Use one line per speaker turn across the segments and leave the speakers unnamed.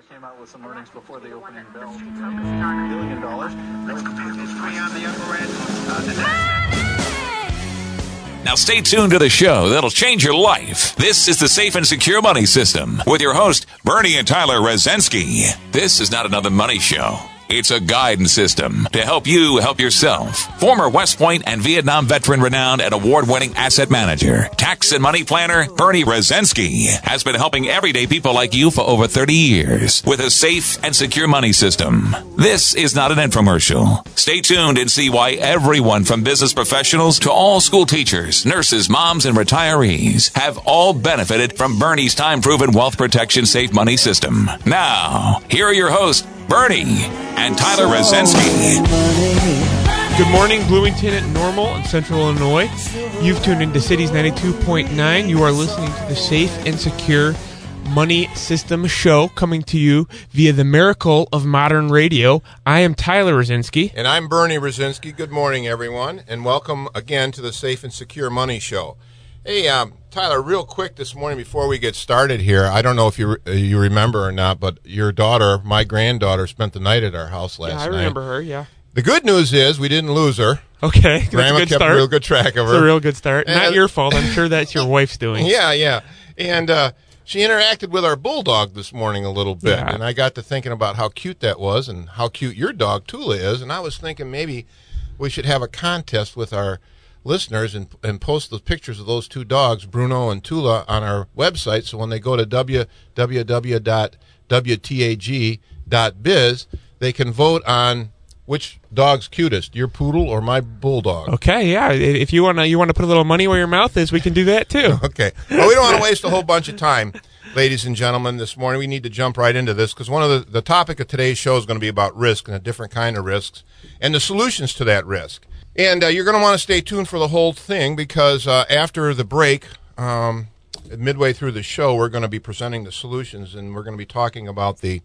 Uh, came out with some earnings before the opening bell. Billion dollars.
Now stay tuned to the show that'll change your life. This is the Safe and Secure Money System with your host, Bernie and Tyler Wrezinski. This is not another money show. It's a guidance system to help you help yourself. Former West Point and Vietnam veteran renowned and award winning asset manager, tax and money planner Bernie Wrezinski has been helping everyday people like you for over 30 years with a safe and secure money system. This is not an infomercial. Stay tuned and see why everyone from business professionals to all school teachers, nurses, moms, and retirees have all benefited from Bernie's time proven wealth protection safe money system. Now, here are your hosts, Bernie and Tyler Wrezinski.
Good morning, Bloomington, at Normal, and Central Illinois. You've tuned into Cities 92.9. You are listening to the Safe and Secure Money System Show coming to you via the miracle of modern radio. I am Tyler Wrezinski.
And I'm Bernie Wrezinski. Good morning, everyone, and welcome again to the Safe and Secure Money Show. Hey, um, Tyler, real quick this morning before we get started here, I don't know if you uh, you remember or not, but your daughter, my granddaughter, spent the night at our house last
Yeah, I
night.
remember her, yeah.
The good news is we didn't lose her.
Okay, that's
Grandma
a good
kept
start.
a real good track of her.
It's a real good start. Not your fault. I'm sure that's your wife's doing.
Yeah, yeah. And uh, she interacted with our bulldog this morning a little bit,
Yeah.
and I got to thinking about how cute that was and how cute your dog Tula is, and I was thinking maybe we should have a contest with our listeners and and post the pictures of those two dogs, Bruno and Tula, on our website. So when they go to www.wtag.biz, they can vote on which dog's cutest, your poodle or my bulldog.
Okay, yeah. If you wanna you wanna put a little money where your mouth is, we can do that too.
Okay. Well, we don't want to waste a whole bunch of time, ladies and gentlemen, this morning. We need to jump right into this because one of the, the topic of today's show is going to be about risk and a different kind of risks and the solutions to that risk. And uh, you're going to want to stay tuned for the whole thing because uh, after the break, um, midway through the show, we're going to be presenting the solutions and we're going to be talking about the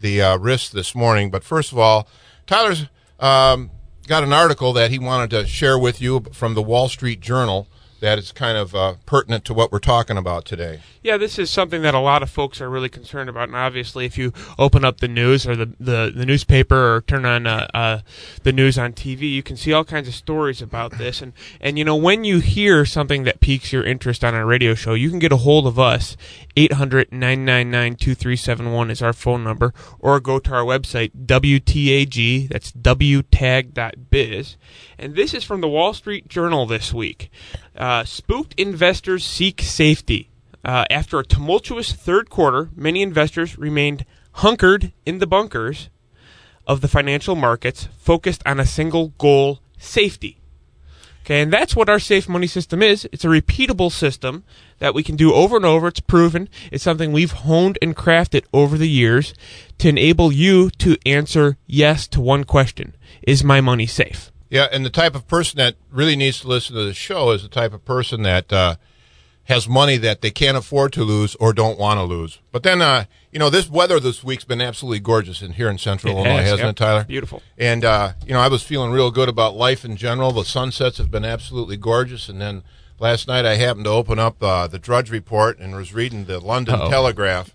the uh, risks this morning. But first of all, Tyler's um, got an article that he wanted to share with you from the Wall Street Journal that is kind of uh, pertinent to what we're talking about today.
Yeah, this is something that a lot of folks are really concerned about, and obviously, if you open up the news or the the, the newspaper or turn on uh, uh, the news on TV, you can see all kinds of stories about this. And and you know, when you hear something that piques your interest on a radio show, you can get a hold of us. 800-999-2371 is our phone number, or go to our website WTAG. That's WTAG.biz. And this is from the Wall Street Journal this week. Uh, spooked investors seek safety. Uh, after a tumultuous third quarter, many investors remained hunkered in the bunkers of the financial markets, focused on a single goal safety. Okay, and that's what our safe money system is. It's a repeatable system that we can do over and over. It's proven. It's something we've honed and crafted over the years to enable you to answer yes to one question Is my money safe?
Yeah, and the type of person that really needs to listen to the show is the type of person that uh, has money that they can't afford to lose or don't want to lose. But then, uh, you know, this weather this week's been absolutely gorgeous in here in Central
It
Illinois,
has,
hasn't
yep.
it, Tyler?
Beautiful.
And uh, you know, I was feeling real good about life in general. The sunsets have been absolutely gorgeous, and then last night I happened to open up uh, the Drudge Report and was reading the London
Uh-oh.
Telegraph,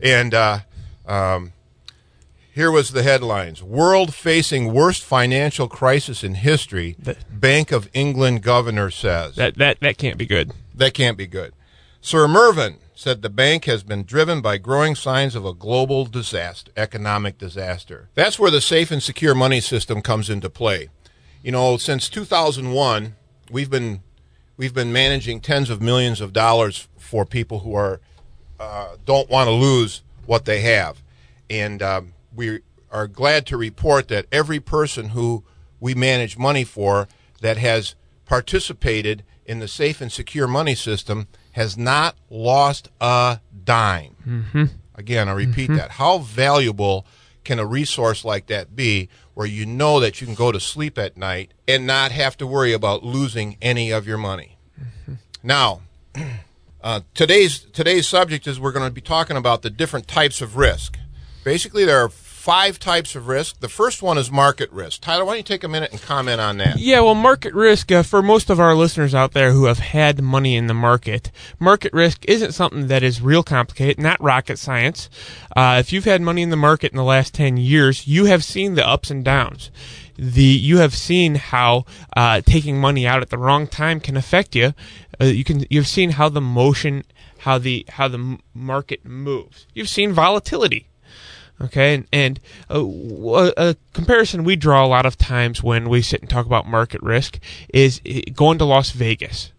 and uh, um, here was the headlines: World facing worst financial crisis in history.
The-
Bank of England governor says
That that that can't be good.
that can't be good. Sir Mervyn said the bank has been driven by growing signs of a global disaster, economic disaster. That's where the safe and secure money system comes into play. You know, since 2001, we've been we've been managing tens of millions of dollars for people who are uh, don't want to lose what they have, and um, we are glad to report that every person who we manage money for that has participated in the safe and secure money system has not lost a dime. Mm-hmm. Again, I repeat that. How valuable can a resource like that be where you know that you can go to sleep at night and not have to worry about losing any of your money? Now, uh, today's today's subject is we're going to be talking about the different types of risk. Basically, there are five types of risk. The first one is market risk. Tyler, why don't you take a minute and comment on that?
Yeah, well, market risk, uh, for most of our listeners out there who have had money in the market, market risk isn't something that is real complicated, not rocket science. Uh, if you've had money in the market in the last 10 years, you have seen the ups and downs. The you have seen how uh, taking money out at the wrong time can affect you. Uh, you can you've seen how the motion, how the how the market moves. You've seen volatility. Okay, and, and uh, a, a comparison we draw a lot of times when we sit and talk about market risk is uh, going to Las Vegas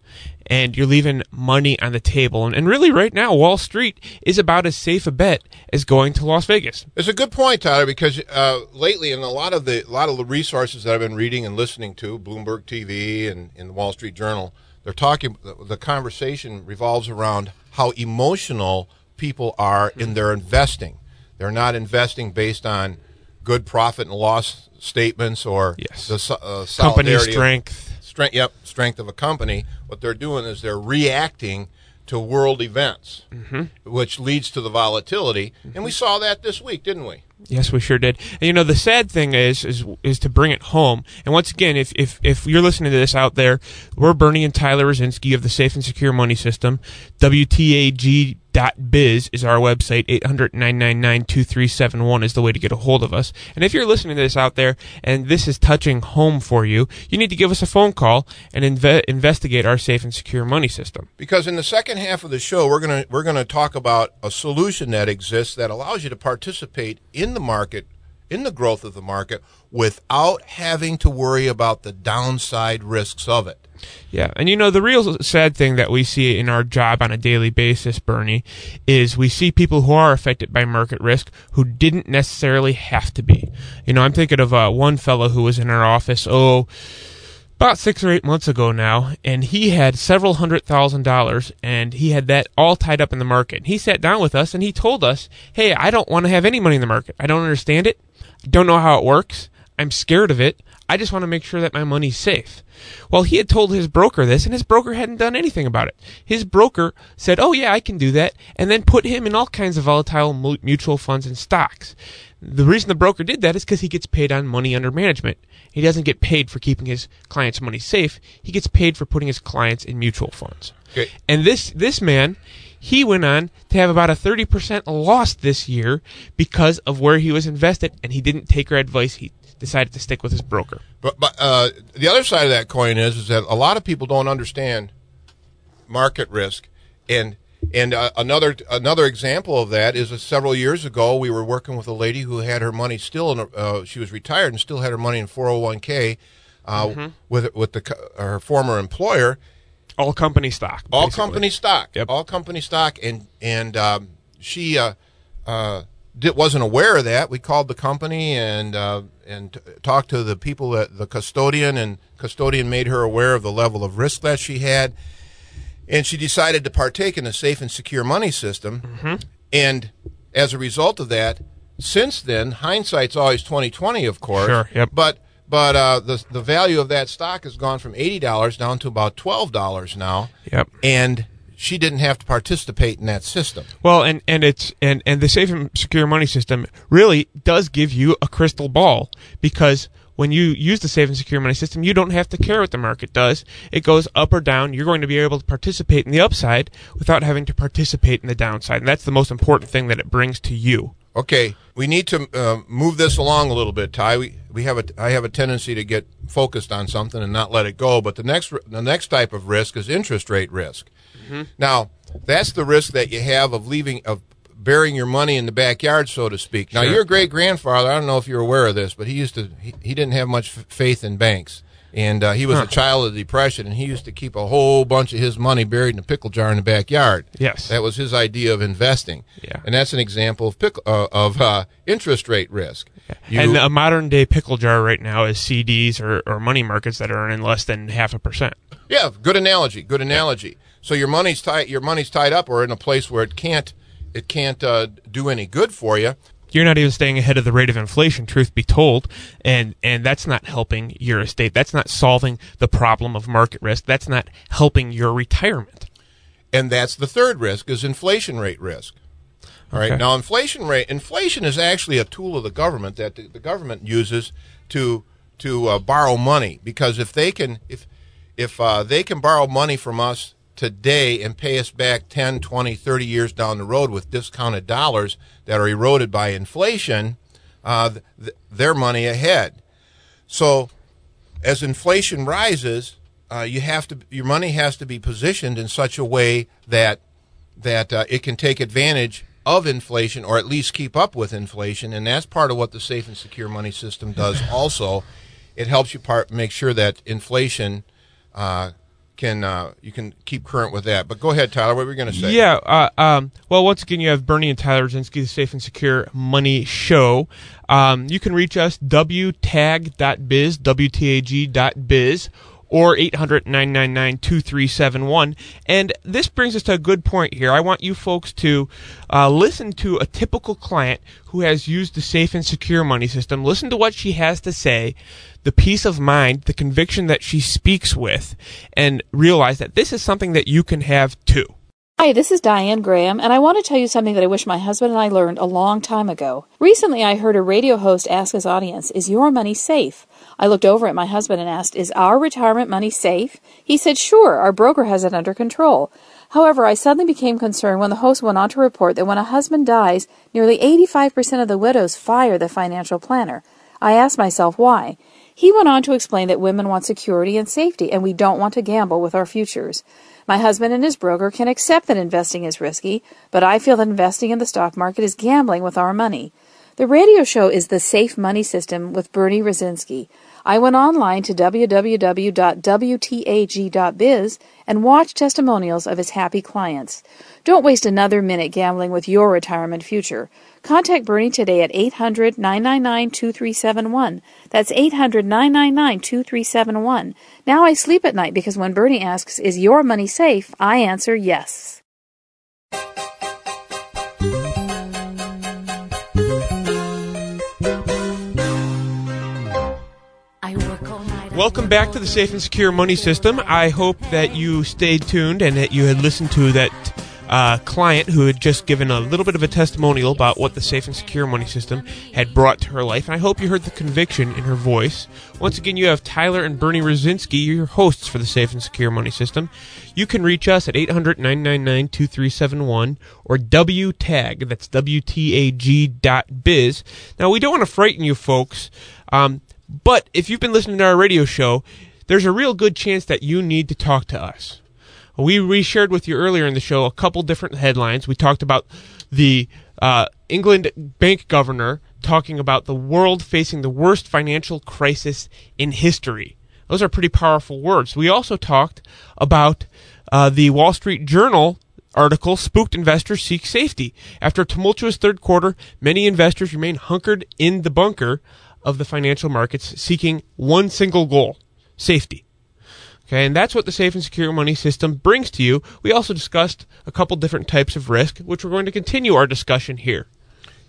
and you're leaving money on the table. And, and really, right now, Wall Street is about as safe a bet as going to Las Vegas.
It's a good point, Tyler, because uh, lately, in a lot of the a lot of the resources that I've been reading and listening to, Bloomberg TV and in the Wall Street Journal, they're talking. The conversation revolves around how emotional people are in their investing. They're not investing based on good profit and loss statements or
Yes.
the uh,
Company
solidarity of-
strength.
strength, yep, strength of a company. What they're doing is they're reacting to world events,
Mm-hmm.
which leads to the volatility. And we saw that this week, didn't we?
Yes, we sure did. And you know, the sad thing is, is, is to bring it home. And once again, if, if, if you're listening to this out there, we're Bernie and Tyler Wrezinski of the Safe and Secure Money System. WTAG.biz is our website. 800-999-2371 is the way to get a hold of us. And if you're listening to this out there and this is touching home for you, you need to give us a phone call and inve- investigate our safe and secure money system.
Because in the second half of the show, we're gonna we're gonna talk about a solution that exists that allows you to participate in the market, in the growth of the market, without having to worry about the downside risks of it.
Yeah, and you know the real sad thing that we see in our job on a daily basis, Bernie, is we see people who are affected by market risk who didn't necessarily have to be. You know, I'm thinking of uh, one fellow who was in our office. Oh. About six or eight months ago now, and he had several hundred thousand dollars, and he had that all tied up in the market. He sat down with us and he told us, "Hey, I don't want to have any money in the market. I don't understand it. I don't know how it works. I'm scared of it. I just want to make sure that my money's safe. Well, he had told his broker this, and his broker hadn't done anything about it. His broker said, Oh, yeah, I can do that, and then put him in all kinds of volatile mutual funds and stocks. The reason the broker did that is because he gets paid on money under management. He doesn't get paid for keeping his clients' money safe. He gets paid for putting his clients in mutual funds.
Okay.
And this this man, he went on to have about a thirty percent loss this year because of where he was invested, and he didn't take our advice. He decided to stick with his broker.
But, but uh, the other side of that coin is is that a lot of people don't understand market risk, and and uh, another another example of that is uh, several years ago we were working with a lady who had her money still in. a- Uh, she was retired and still had her money in four hundred one k. Uh, With with the her former employer,
All company stock.
all company stock,
Yep.
all company stock, and and um, she uh, uh, did, wasn't aware of that. We called the company and uh, and t- talked to the people that the custodian, and custodian made her aware of the level of risk that she had, and she decided to partake in a safe and secure money system.
Mm-hmm.
And as a result of that, since then, hindsight's always twenty twenty, of course.
Sure, yep.
But but uh, the the value of that stock has gone from eighty dollars down to about twelve dollars now.
Yep.
And she didn't have to participate in that system.
Well, and and it's and and the safe and secure money system really does give you a crystal ball because when you use the safe and secure money system, you don't have to care what the market does. It goes up or down. You're going to be able to participate in the upside without having to participate in the downside, and that's the most important thing that it brings to you.
Okay, we need to uh, move this along a little bit, Ty. We we have a I have a tendency to get focused on something and not let it go. But the next the next type of risk is interest rate risk. Now that's the risk that you have of leaving of burying your money in the backyard, so to speak. Now
Sure.
your great grandfather, I don't know if you're aware of this, but he used to he, he didn't have much f- faith in banks. And uh, he was a child of the depression, and he used to keep a whole bunch of his money buried in a pickle jar in the backyard.
Yes.
that was his idea of investing.
Yeah.
and that's an example of pickle, uh, of uh, interest rate risk. You-
and a modern day pickle jar right now is CDs or, or money markets that are earning less than half a percent.
yeah, good analogy. Good analogy. So your money's tied. Your money's tied up, or in a place where it can't it can't uh, do any good for you.
you're not even staying ahead of the rate of inflation truth be told and and that's not helping your estate that's not solving the problem of market risk that's not helping your retirement
And that's the third risk is inflation rate risk. All right.
Okay.
Now, inflation rate. Inflation is actually a tool of the government that the, the government uses to to uh, borrow money because if they can if if uh, they can borrow money from us today and pay us back 10, 20, 30 years down the road with discounted dollars that are eroded by inflation, uh, th- their money ahead. So, as inflation rises, uh, you have to your money has to be positioned in such a way that that uh, it can take advantage of inflation or at least keep up with inflation, and that's part of what the safe and secure money system does. also, it helps you part make sure that inflation uh, can uh, you can keep current with that. But go ahead, Tyler. What were you going to say?
Yeah. Uh, um, well, once again, you have Bernie and Tyler Wrezinski, the Safe and Secure Money Show. Um, you can reach us wtag.biz, wtag.biz, or 800-999-2371. And this brings us to a good point here. I want you folks to uh, listen to a typical client who has used the Safe and Secure Money System. Listen to what she has to say, the peace of mind, the conviction that she speaks with, and realize that this is something that you can have too.
Hi, this is Diane Graham, and I want to tell you something that I wish my husband and I learned a long time ago. Recently, I heard a radio host ask his audience, Is your money safe? I looked over at my husband and asked, Is our retirement money safe? He said, Sure, our broker has it under control. However, I suddenly became concerned when the host went on to report that when a husband dies, nearly 85% of the widows fire the financial planner. I asked myself why. He went on to explain that women want security and safety, and we don't want to gamble with our futures. My husband and his broker can accept that investing is risky, but I feel that investing in the stock market is gambling with our money. The radio show is the Safe Money System with Bernie Wrezinski. I went online to www.wtag.biz and watched testimonials of his happy clients. Don't waste another minute gambling with your retirement future. Contact Bernie today at 800 999 2371. That's 800 999 2371. Now I sleep at night because when Bernie asks, Is your money safe? I answer yes.
Welcome back to the Safe and Secure Money System. I hope that you stayed tuned and that you had listened to that uh, client who had just given a little bit of a testimonial about what the Safe and Secure Money System had brought to her life. And I hope you heard the conviction in her voice. Once again, you have Tyler and Bernie Wrezinski, your hosts for the Safe and Secure Money System. You can reach us at 800 999 2371 or WTAG, that's WTAG dot biz. Now, we don't want to frighten you folks. Um, but if you've been listening to our radio show, there's a real good chance that you need to talk to us. We, we shared with you earlier in the show a couple different headlines. We talked about the uh, England bank governor talking about the world facing the worst financial crisis in history. Those are pretty powerful words. We also talked about uh, the Wall Street Journal article spooked investors seek safety after a tumultuous third quarter many investors remain hunkered in the bunker of the financial markets seeking one single goal safety. Okay, and that's what the safe and secure money system brings to you. We also discussed a couple different types of risk, which we're going to continue our discussion here.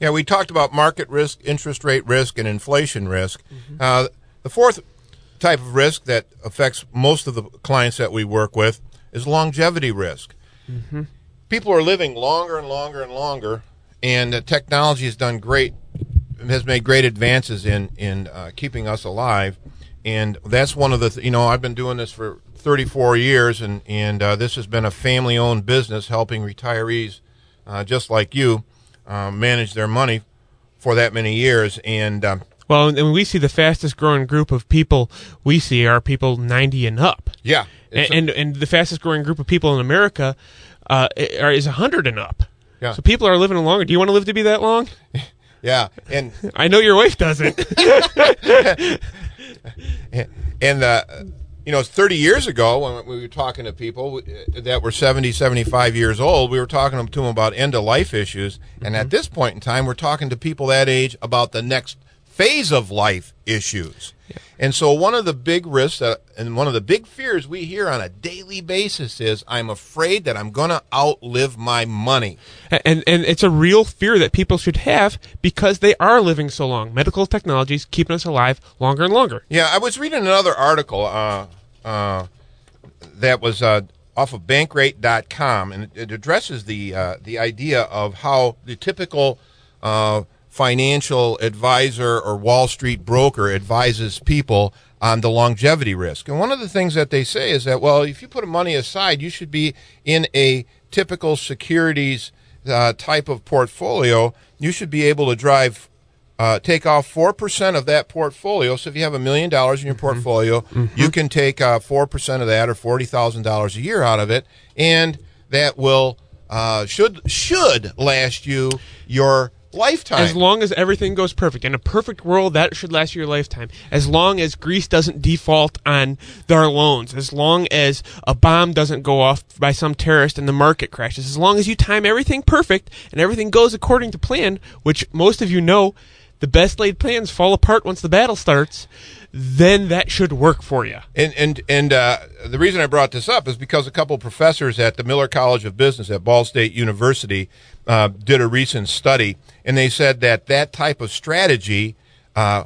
Yeah, we talked about market risk, interest rate risk, and inflation risk. Uh, the fourth type of risk that affects most of the clients that we work with is longevity risk. People are living longer and longer and longer, and technology has done great, has made great advances in in uh, keeping us alive, and that's one of the th- you know I've been doing this for 34 years, and and uh, this has been a family-owned business helping retirees uh, just like you uh, manage their money for that many years, and um,
Well, and we see the fastest growing group of people we see are people 90 and up.
yeah,
And, and and the fastest growing group of people in America uh, are, is 100 and up.
Yeah.
So people are living longer. Do you want to live to be that long?
yeah, and
I know your wife doesn't.
and uh, you know, 30 years ago when we were talking to people uh, that were 70, 75 years old, we were talking to them about end of life issues. And at this point in time, we're talking to people that age about the next phase of life issues. And so, one of the big risks that, and one of the big fears we hear on a daily basis is I'm afraid that I'm going to outlive my money.
and and it's a real fear that people should have because they are living so long. Medical technology is keeping us alive longer and longer.
Yeah, I was reading another article uh, uh, that was uh, off of bankrate.com, and it, it addresses the uh, the idea of how the typical uh, financial advisor or Wall Street broker advises people on the longevity risk. And one of the things that they say is that, well, if you put money aside, you should be in a typical securities uh, type of portfolio. You should be able to drive uh, take off 4% of that portfolio. So if you have a million dollars in your portfolio, you can take uh, 4% of that or $40,000 a year out of it. And that will, uh, should, should last you your lifetime.
As long as everything goes perfect. In a perfect world, that should last your lifetime. As long as Greece doesn't default on their loans. As long as a bomb doesn't go off by some terrorist and the market crashes. As long as you time everything perfect and everything goes according to plan, which most of you know, the best laid plans fall apart once the battle starts, then that should work for you.
And and and uh, the reason I brought this up is because a couple of professors at the Miller College of Business at Ball State University uh, did a recent study, and they said that that type of strategy uh,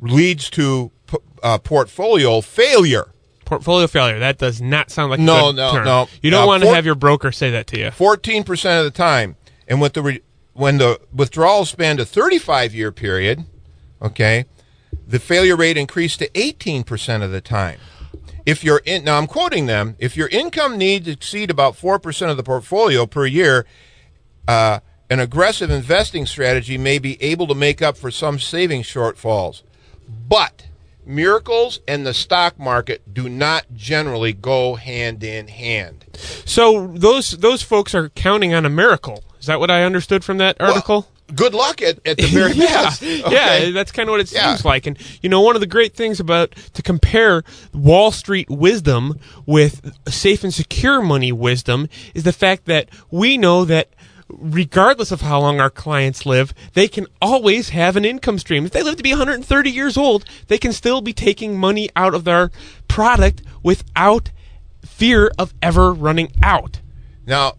leads to p- uh, portfolio failure.
Portfolio failure. That does not sound like a
No,
good
no,
term.
no.
You don't
Uh,
want to have your broker say that to you.
Fourteen percent of the time, and with the re- when the withdrawal spanned a thirty-five year period, okay, the failure rate increased to eighteen percent of the time. If your in, now I'm quoting them, if your income needs exceed about four percent of the portfolio per year, uh, an aggressive investing strategy may be able to make up for some saving shortfalls, but miracles and the stock market do not generally go hand in hand.
So those those folks are counting on a miracle. Is that what I understood from that article?
Good luck at, at the very
yeah,
best.
yeah,
Okay?
that's kind of what it
Yeah.
seems like. And you know, one of the great things about to compare Wall Street wisdom with safe and secure money wisdom is the fact that we know that regardless of how long our clients live, they can always have an income stream. If they live to be 130 years old, they can still be taking money out of their product without fear of ever running out.
Now,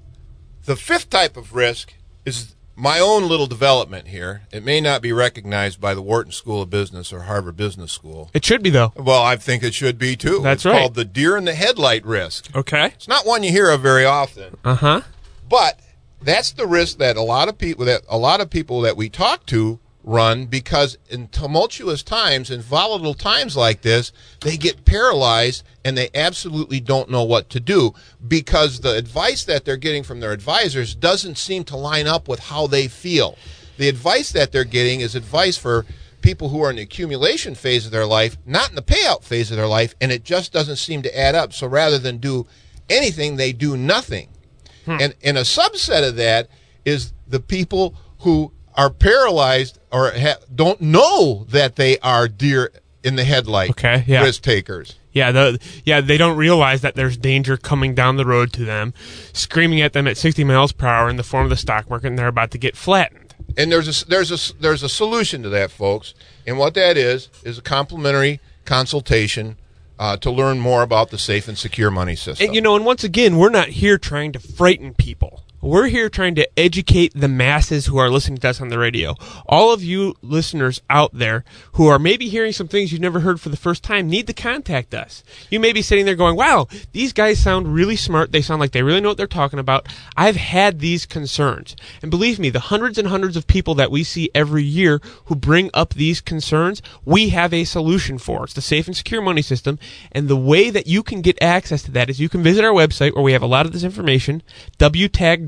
the fifth type of risk is my own little development here. It may not be recognized by the Wharton School of Business or Harvard Business School.
It should be though.
Well, I think it should be too.
That's
it's
right.
called the deer in the headlight risk.
Okay.
It's not one you hear of very often,
Uh huh.
but that's the risk that a lot of people that a lot of people that we talk to run because in tumultuous times in volatile times like this they get paralyzed and they absolutely don't know what to do because the advice that they're getting from their advisors doesn't seem to line up with how they feel. The advice that they're getting is advice for people who are in the accumulation phase of their life not in the payout phase of their life and it just doesn't seem to add up. So rather than do anything they do nothing. Hmm. And and a subset of that is the people who are paralyzed or ha- don't know that they are deer in the headlight
Okay, yeah.
risk takers.
Yeah, the yeah they don't realize that there's danger coming down the road to them, screaming at them at 60 miles per hour in the form of the stock market, and they're about to get flattened.
And there's a there's a there's a solution to that, folks. And what that is is a complimentary consultation uh, to learn more about the safe and secure money system.
And you know, and once again, we're not here trying to frighten people. We're here trying to educate the masses who are listening to us on the radio. All of you listeners out there who are maybe hearing some things you've never heard for the first time need to contact us. You may be sitting there going, wow, these guys sound really smart. They sound like they really know what they're talking about. I've had these concerns. And believe me, the hundreds and hundreds of people that we see every year who bring up these concerns, we have a solution for. It's the safe and secure money system. And the way that you can get access to that is you can visit our website where we have a lot of this information,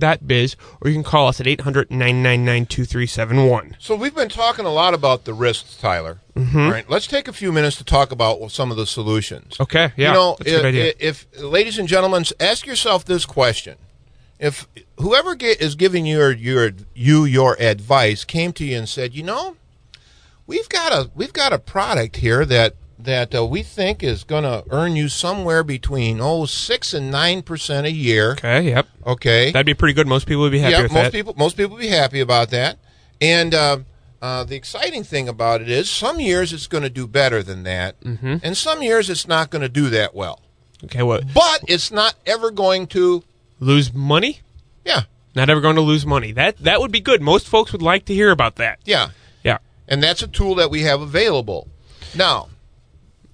wtag.biz, or you can call us at 800 999 2371.
So we've been talking a lot about the risks, Tyler.
Mm-hmm.
All right, let's take a few minutes to talk about some of the solutions.
Okay, yeah.
you know,
that's a good
if,
idea.
if ladies and gentlemen, ask yourself this question: If whoever get, is giving you your, your you your advice came to you and said, you know, we've got a we've got a product here that that uh, we think is going to earn you somewhere between oh six and nine percent a year.
okay, yep.
Okay,
That'd be pretty good. Most people would be happy
yeah, most
that.
people most people would be happy about that. And uh, uh, the exciting thing about it is, some years it's going to do better than that,
Mm-hmm.
and some years it's not going to do that well.
okay, what?
But it's not ever going to,
Lose money?
yeah,
Not ever going to lose money. That that would be good. Most folks would like to hear about that.
yeah.
Yeah.
And that's a tool that we have available. Now,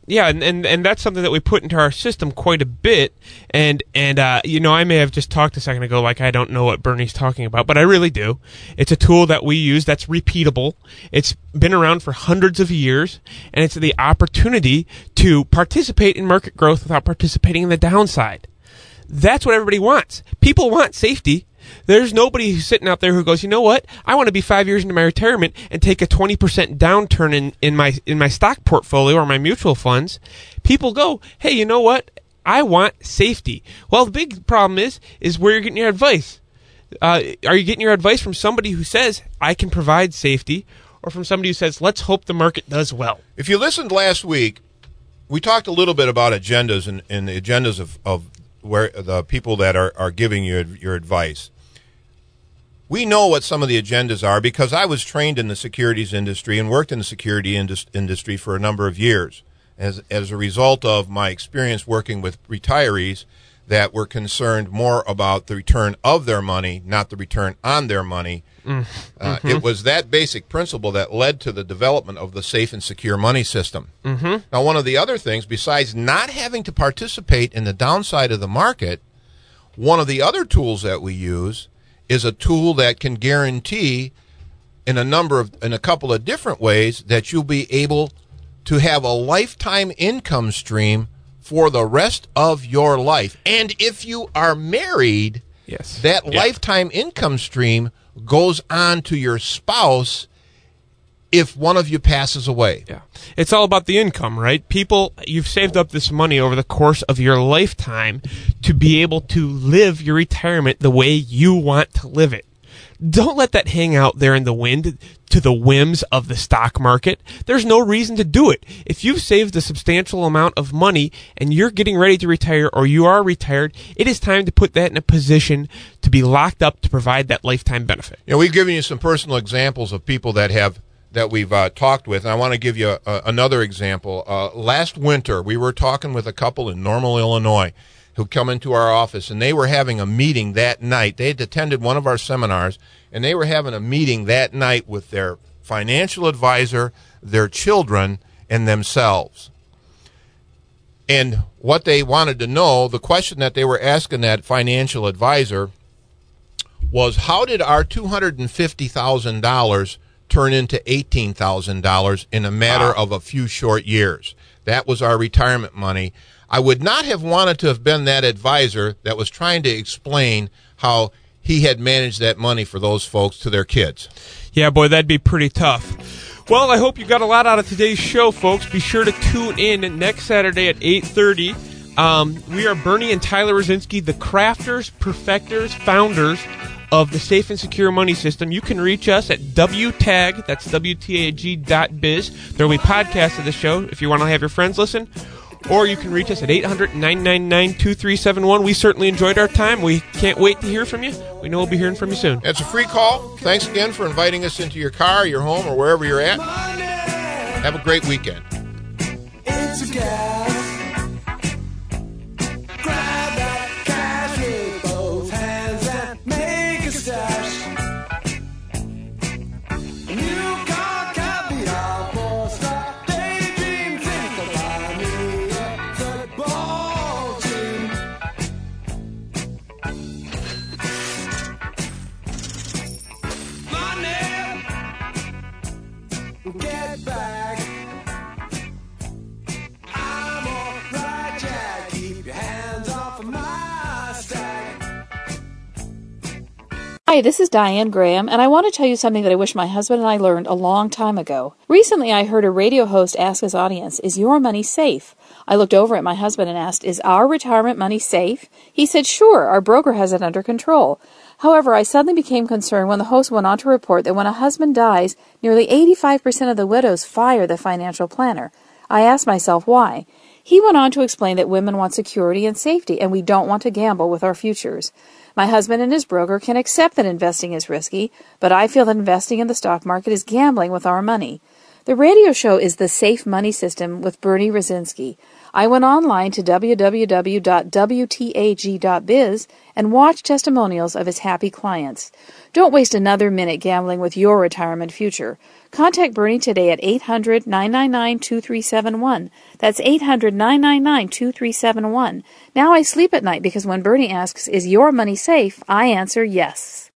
yeah, and, and and that's something that we put into our system quite a bit. And and uh, you know, I may have just talked a second ago like I don't know what Bernie's talking about, but I really do. It's a tool that we use that's repeatable. It's been around for hundreds of years, and it's the opportunity to participate in market growth without participating in the downside. That's what everybody wants. People want safety. There's nobody sitting out there who goes, you know what? I want to be five years into my retirement and take a 20% downturn in, in my, in my stock portfolio or my mutual funds. People go, hey, you know what? I want safety. Well, the big problem is, is where you're getting your advice. Uh, are you getting your advice from somebody who says, I can provide safety, or from somebody who says, let's hope the market does well?
If you listened last week, we talked a little bit about agendas and, and the agendas of, of where the people that are, are giving you your advice. We know what some of the agendas are because I was trained in the securities industry and worked in the security indus- industry for a number of years. As, as a result of my experience working with retirees that were concerned more about the return of their money, not the return on their money. Uh,
Mm-hmm.
It was that basic principle that led to the development of the safe and secure money system. Mm-hmm. Now, one of the other things, besides not having to participate in the downside of the market, one of the other tools that we use is a tool that can guarantee in a number of in a couple of different ways that you'll be able to have a lifetime income stream for the rest of your life. And if you are married,
Yes.
that
Yeah.
lifetime income stream goes on to your spouse if one of you passes away.
Yeah. It's all about the income, right? People, you've saved up this money over the course of your lifetime to be able to live your retirement the way you want to live it. Don't let that hang out there in the wind to the whims of the stock market. There's no reason to do it. If you've saved a substantial amount of money and you're getting ready to retire or you are retired, it is time to put that in a position to be locked up to provide that lifetime benefit.
You know, we've given you some personal examples of people that have that we've uh, talked with, and I want to give you a, another example. Uh, last winter, we were talking with a couple in Normal, Illinois, who come into our office, and they were having a meeting that night. They had attended one of our seminars, and they were having a meeting that night with their financial advisor, their children, and themselves. And what they wanted to know, the question that they were asking that financial advisor was how did our $250,000 turn into $18,000 in a matter of a few short years? That was our retirement money. I would not have wanted to have been that advisor that was trying to explain how he had managed that money for those folks to their kids.
Yeah, boy, that'd be pretty tough. Well, I hope you got a lot out of today's show, folks. Be sure to tune in next Saturday at 8.30. Um, we are Bernie and Tyler Wrezinski, the crafters, perfecters, founders of the Safe and Secure Money System. You can reach us at WTAG, that's WTAG dot biz. There will be podcasts of the show if you want to have your friends listen. Or you can reach us at 800 999 2371. We certainly enjoyed our time. We can't wait to hear from you. We know we'll be hearing from you soon.
It's a free call. Thanks again for inviting us into your car, your home, or wherever you're at. Have a great weekend.
Hi, this is Diane Graham, and I want to tell you something that I wish my husband and I learned a long time ago. Recently, I heard a radio host ask his audience, Is your money safe? I looked over at my husband and asked, Is our retirement money safe? He said, Sure, our broker has it under control. However, I suddenly became concerned when the host went on to report that when a husband dies, nearly 85% of the widows fire the financial planner. I asked myself why. He went on to explain that women want security and safety, and we don't want to gamble with our futures. My husband and his broker can accept that investing is risky, but I feel that investing in the stock market is gambling with our money. The radio show is The Safe Money System with Bernie Wrezinski. I went online to www.wtag.biz and watched testimonials of his happy clients. Don't waste another minute gambling with your retirement future. Contact Bernie today at 800 999 2371. That's 800 999 2371. Now I sleep at night because when Bernie asks, Is your money safe? I answer yes.